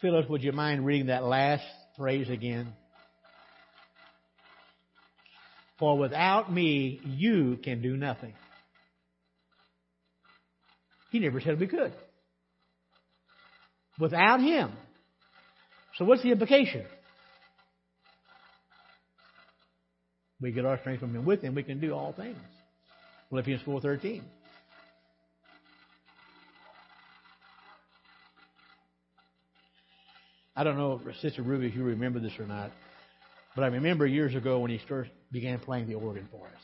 Phyllis, would you mind reading that last phrase again? For without me, you can do nothing. He never said we could. Without Him. So what's the implication? We get our strength from Him. With Him, we can do all things. Philippians 4.13. I don't know, Sister Ruby, if you remember this or not, but I remember years ago when he first began playing the organ for us.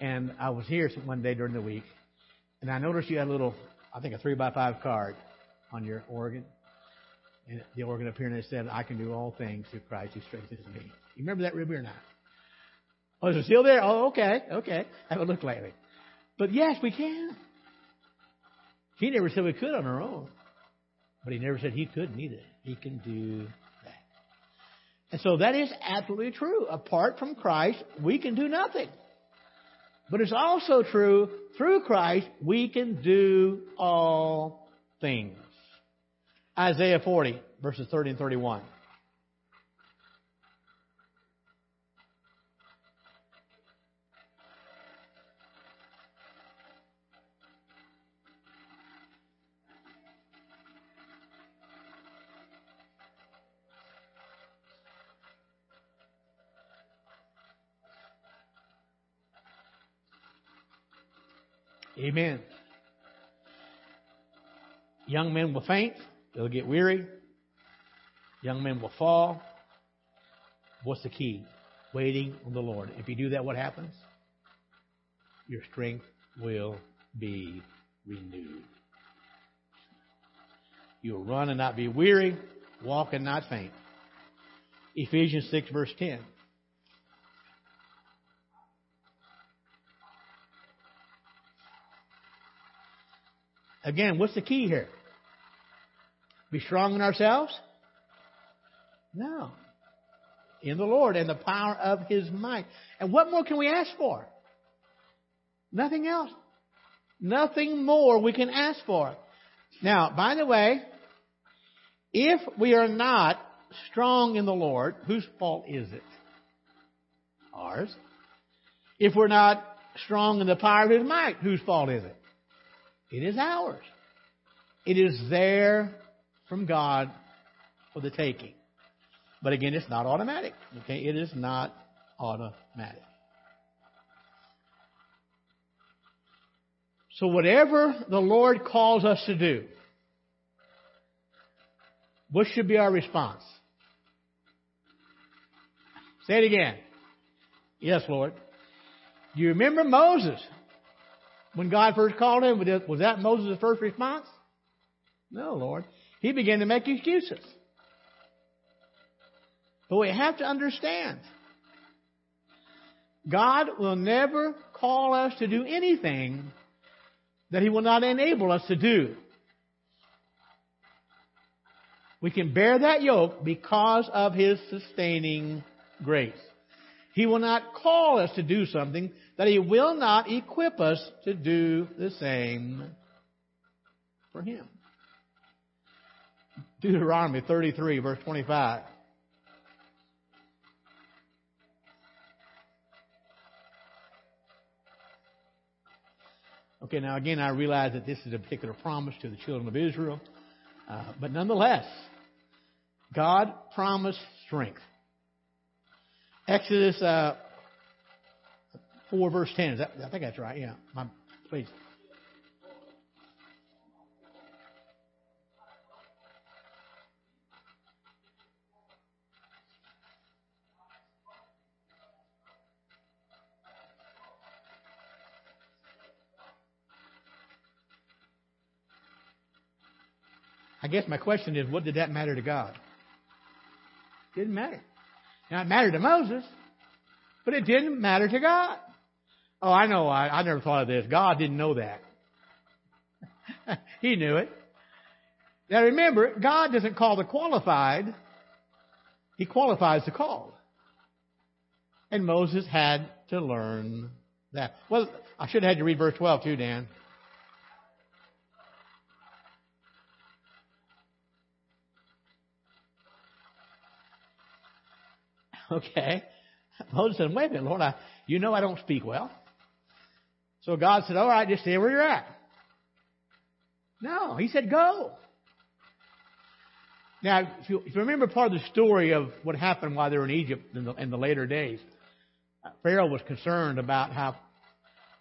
And I was here one day during the week, and I noticed you had a little, I think a three by five card on your organ. And the organ up here, and it said, I can do all things through Christ who strengthens me. You remember that, Ruby, or not? Oh, is it still there? Oh, okay, okay. I haven't looked lately. But yes, we can. He never said we could on our own. But he never said he couldn't either. He can do that. And so that is absolutely true. Apart from Christ, we can do nothing. But it's also true, through Christ, we can do all things. Isaiah 40, verses 30 and 31. Amen. Young men will faint. They'll get weary. Young men will fall. What's the key? Waiting on the Lord. If you do that, what happens? Your strength will be renewed. You'll run and not be weary, walk and not faint. Ephesians 6, verse 10. Again, what's the key here? Be strong in ourselves? No. In the Lord and the power of His might. And what more can we ask for? Nothing else. Nothing more we can ask for. Now, by the way, if we are not strong in the Lord, whose fault is it? Ours. If we're not strong in the power of His might, whose fault is it? It is ours. It is there from God for the taking. But again, it's not automatic. Okay? It is not automatic. So whatever the Lord calls us to do, what should be our response? Say it again. Yes, Lord. Do you remember Moses when God first called him? Was that Moses' first response? No, Lord. He began to make excuses. But we have to understand God will never call us to do anything that He will not enable us to do. We can bear that yoke because of His sustaining grace. He will not call us to do something that He will not equip us to do the same for Him. Deuteronomy 33, verse 25. Okay, now again, I realize that this is a particular promise to the children of Israel, uh, but nonetheless, God promised strength. Exodus uh, 4, verse 10. That, I think that's right. Yeah. Please. I guess my question is, what did that matter to God? Didn't matter. Now, it mattered to Moses, but it didn't matter to God. Oh, I know. I, I never thought of this. God didn't know that. he knew it. Now remember, God doesn't call the qualified. He qualifies the called. And Moses had to learn that. Well, I should have had you read verse 12 too, Dan. Okay. Moses said, wait a minute, Lord, I, you know I don't speak well. So God said, all right, just stay where you're at. No, he said, go. Now, if you, if you remember part of the story of what happened while they were in Egypt in the, in the later days, uh, Pharaoh was concerned about how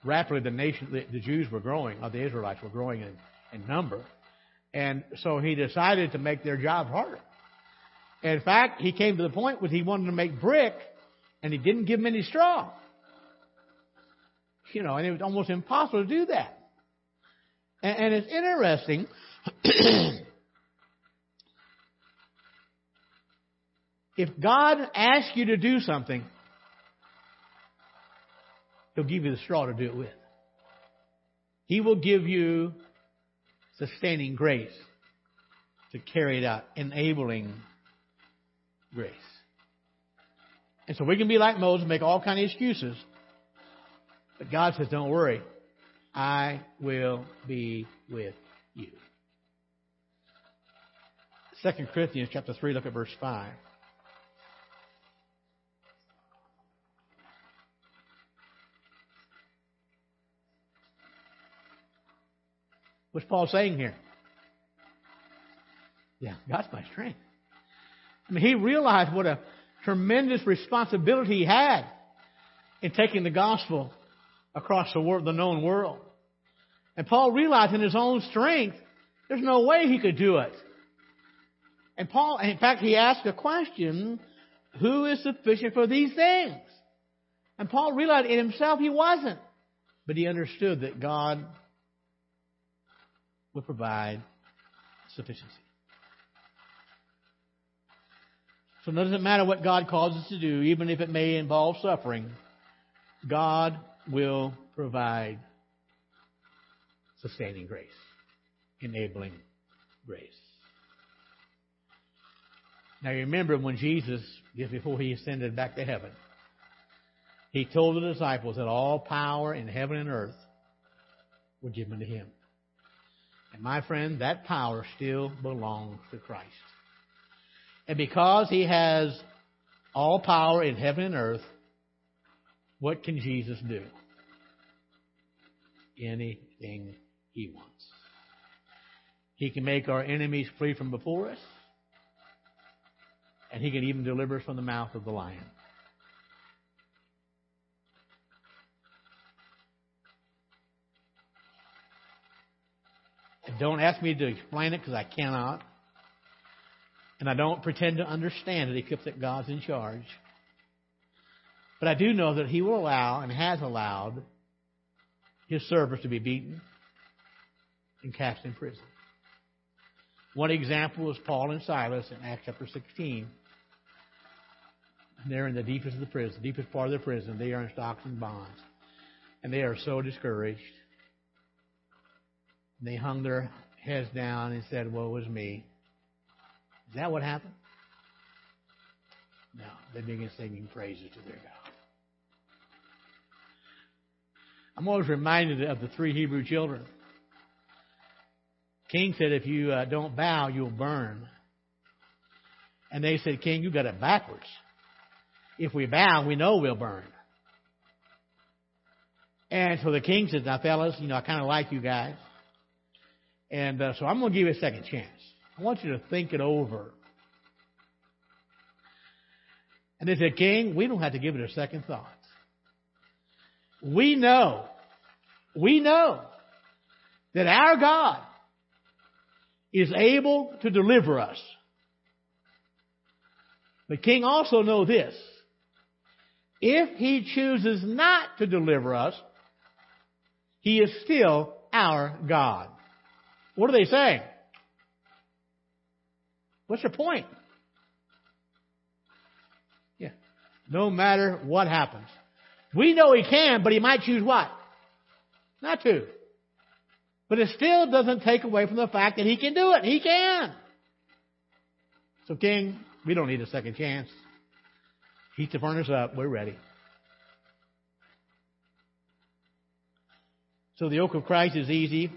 rapidly the nation, the, the Jews were growing, or the Israelites were growing in, in number. And so he decided to make their job harder. In fact, he came to the point where he wanted to make brick, and he didn't give him any straw. You know, and it was almost impossible to do that. And, and it's interesting. if God asks you to do something, He'll give you the straw to do it with. He will give you sustaining grace to carry it out, enabling grace. And so we can be like Moses, and make all kind of excuses. But God says, don't worry. I will be with you. 2 Corinthians chapter 3, look at verse 5. What's Paul saying here? Yeah, God's my strength. I mean, he realized what a tremendous responsibility he had in taking the gospel across the, world, the known world. And Paul realized in his own strength, there's no way he could do it. And Paul, in fact, he asked a question, who is sufficient for these things? And Paul realized in himself he wasn't. But he understood that God would provide sufficiency. So it doesn't matter what God calls us to do, even if it may involve suffering, God will provide sustaining grace, enabling grace. Now you remember when Jesus, just before he ascended back to heaven, he told the disciples that all power in heaven and earth were given to him. And my friend, that power still belongs to Christ. And because he has all power in heaven and earth, what can Jesus do? Anything he wants. He can make our enemies flee from before us, and he can even deliver us from the mouth of the lion. Don't ask me to explain it because I cannot. And I don't pretend to understand it except that God's in charge. But I do know that He will allow and has allowed His servants to be beaten and cast in prison. One example is Paul and Silas in Acts chapter 16. they're in the deepest of the prison, the deepest part of the prison. They are in stocks and bonds. And they are so discouraged. They hung their heads down and said, Woe is me. Is that what happened? No. They began singing praises to their God. I'm always reminded of the three Hebrew children. King said, If you uh, don't bow, you'll burn. And they said, King, you got it backwards. If we bow, we know we'll burn. And so the king says, Now, fellas, you know, I kind of like you guys. And uh, so I'm going to give you a second chance. I want you to think it over. And they said, King, we don't have to give it a second thought. We know, we know that our God is able to deliver us. The king also know this. If he chooses not to deliver us, he is still our God. What are they saying? What's your point? Yeah. No matter what happens. We know he can, but he might choose what? Not to. But it still doesn't take away from the fact that he can do it. He can. So, King, we don't need a second chance. Heat the furnace up. We're ready. So the yoke of Christ is easy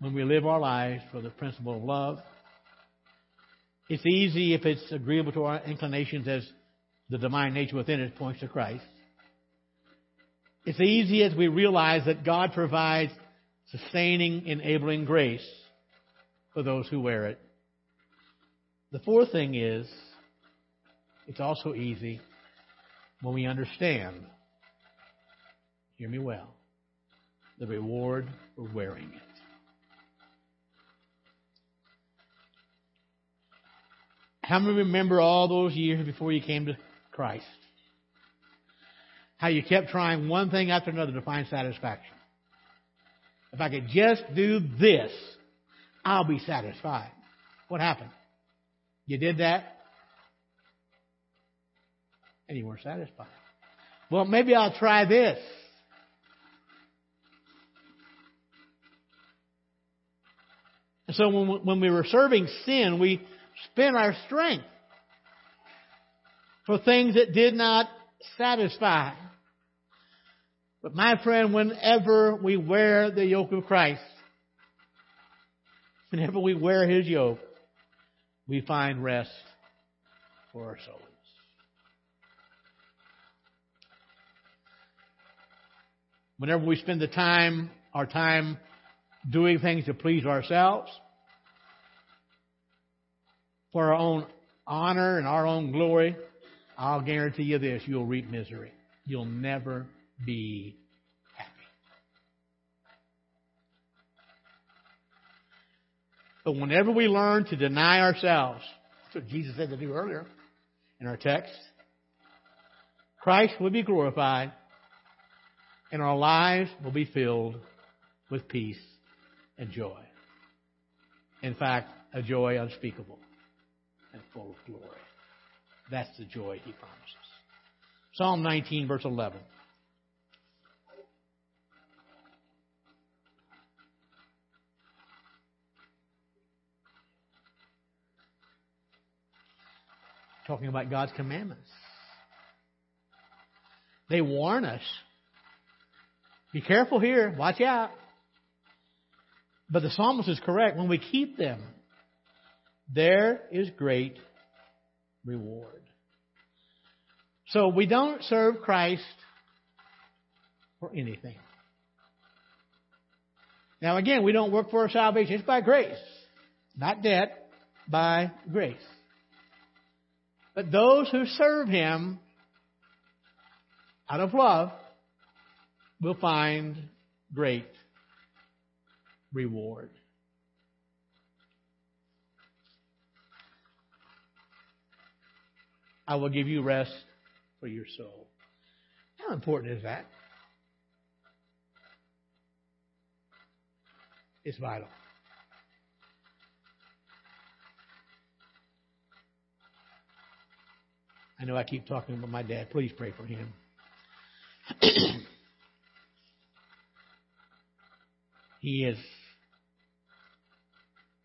when we live our lives for the principle of love It's easy if it's agreeable to our inclinations as the divine nature within us points to Christ. It's easy as we realize that God provides sustaining, enabling grace for those who wear it. The fourth thing is, it's also easy when we understand, hear me well, the reward for wearing it. How many remember all those years before you came to Christ? How you kept trying one thing after another to find satisfaction. If I could just do this, I'll be satisfied. What happened? You did that, and you weren't satisfied. Well, maybe I'll try this. And so when, when we were serving sin, we spent our strength for things that did not satisfy. But my friend, whenever we wear the yoke of Christ, whenever we wear His yoke, we find rest for our souls. Whenever we spend the time, our time doing things to please ourselves, for our own honor and our own glory, I'll guarantee you this, you'll reap misery. You'll never be happy. But whenever we learn to deny ourselves, that's what Jesus said to do earlier in our text, Christ will be glorified and our lives will be filled with peace and joy. In fact, a joy unspeakable and full of glory. That's the joy he promises. Psalm 19, verse 11. Talking about God's commandments. They warn us. Be careful here. Watch out. But the psalmist is correct. When we keep them, there is great reward. So we don't serve Christ for anything. Now again, we don't work for our salvation. It's by grace. Not debt, by grace. But those who serve Him out of love will find great reward. I will give you rest for your soul. How important is that? It's vital. I know I keep talking about my dad. Please pray for him. he has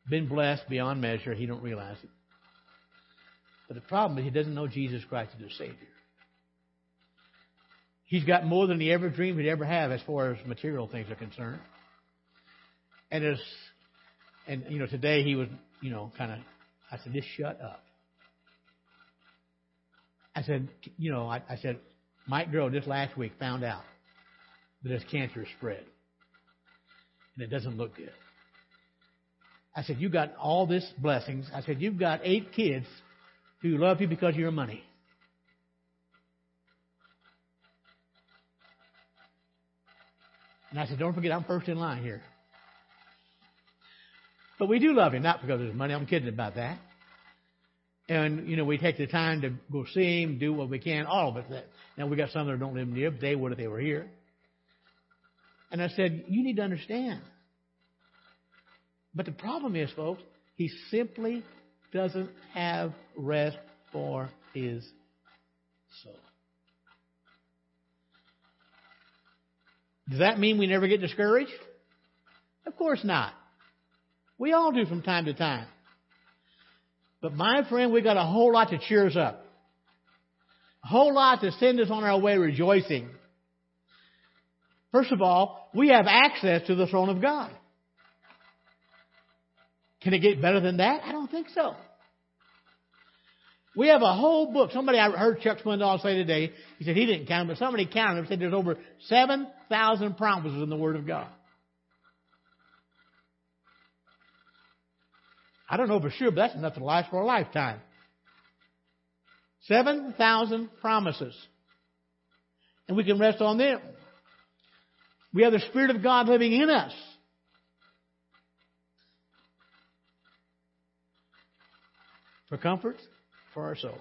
been blessed beyond measure. He don't realize it. But the problem is he doesn't know Jesus Christ as his Savior. He's got more than he ever dreamed he'd ever have as far as material things are concerned. And as and you know, today he was, you know, kind of I said, just shut up. I said, you know, I, I said, Mike Grove just last week found out that his cancer spread. And it doesn't look good. I said, you got all this blessings. I said, you've got eight kids who love you because of your money. And I said, don't forget, I'm first in line here. But we do love him, not because of his money. I'm kidding about that. And, you know, we take the time to go see him, do what we can, all of it. Now, we got some that don't live near, but they would if they were here. And I said, you need to understand. But the problem is, folks, he simply doesn't have rest for his soul. Does that mean we never get discouraged? Of course not. We all do from time to time. But my friend, we got a whole lot to cheer us up. A whole lot to send us on our way rejoicing. First of all, we have access to the throne of God. Can it get better than that? I don't think so. We have a whole book. Somebody I heard Chuck Swindoll say today, he said he didn't count them, but somebody counted them, said there's over 7,000 promises in the Word of God. I don't know for sure, but that's enough to last for a lifetime. 7,000 promises. And we can rest on them. We have the Spirit of God living in us. For comfort, for our soul.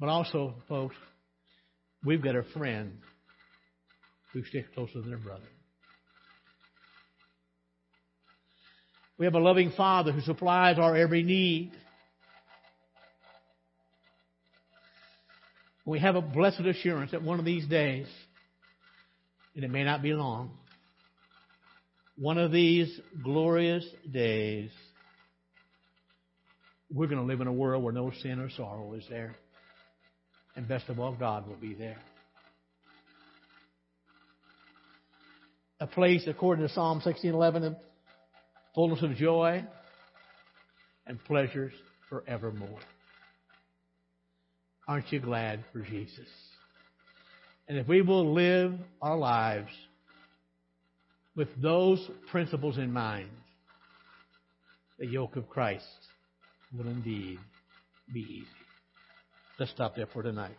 But also, folks, we've got a friend who sticks closer than a brother. We have a loving Father who supplies our every need. We have a blessed assurance that one of these days, and it may not be long, one of these glorious days, we're going to live in a world where no sin or sorrow is there. And best of all, God will be there. A place, according to Psalm 16:11, fullness of joy and pleasures forevermore. Aren't you glad for Jesus? And if we will live our lives with those principles in mind, the yoke of Christ will indeed be easy. Let's stop there for tonight.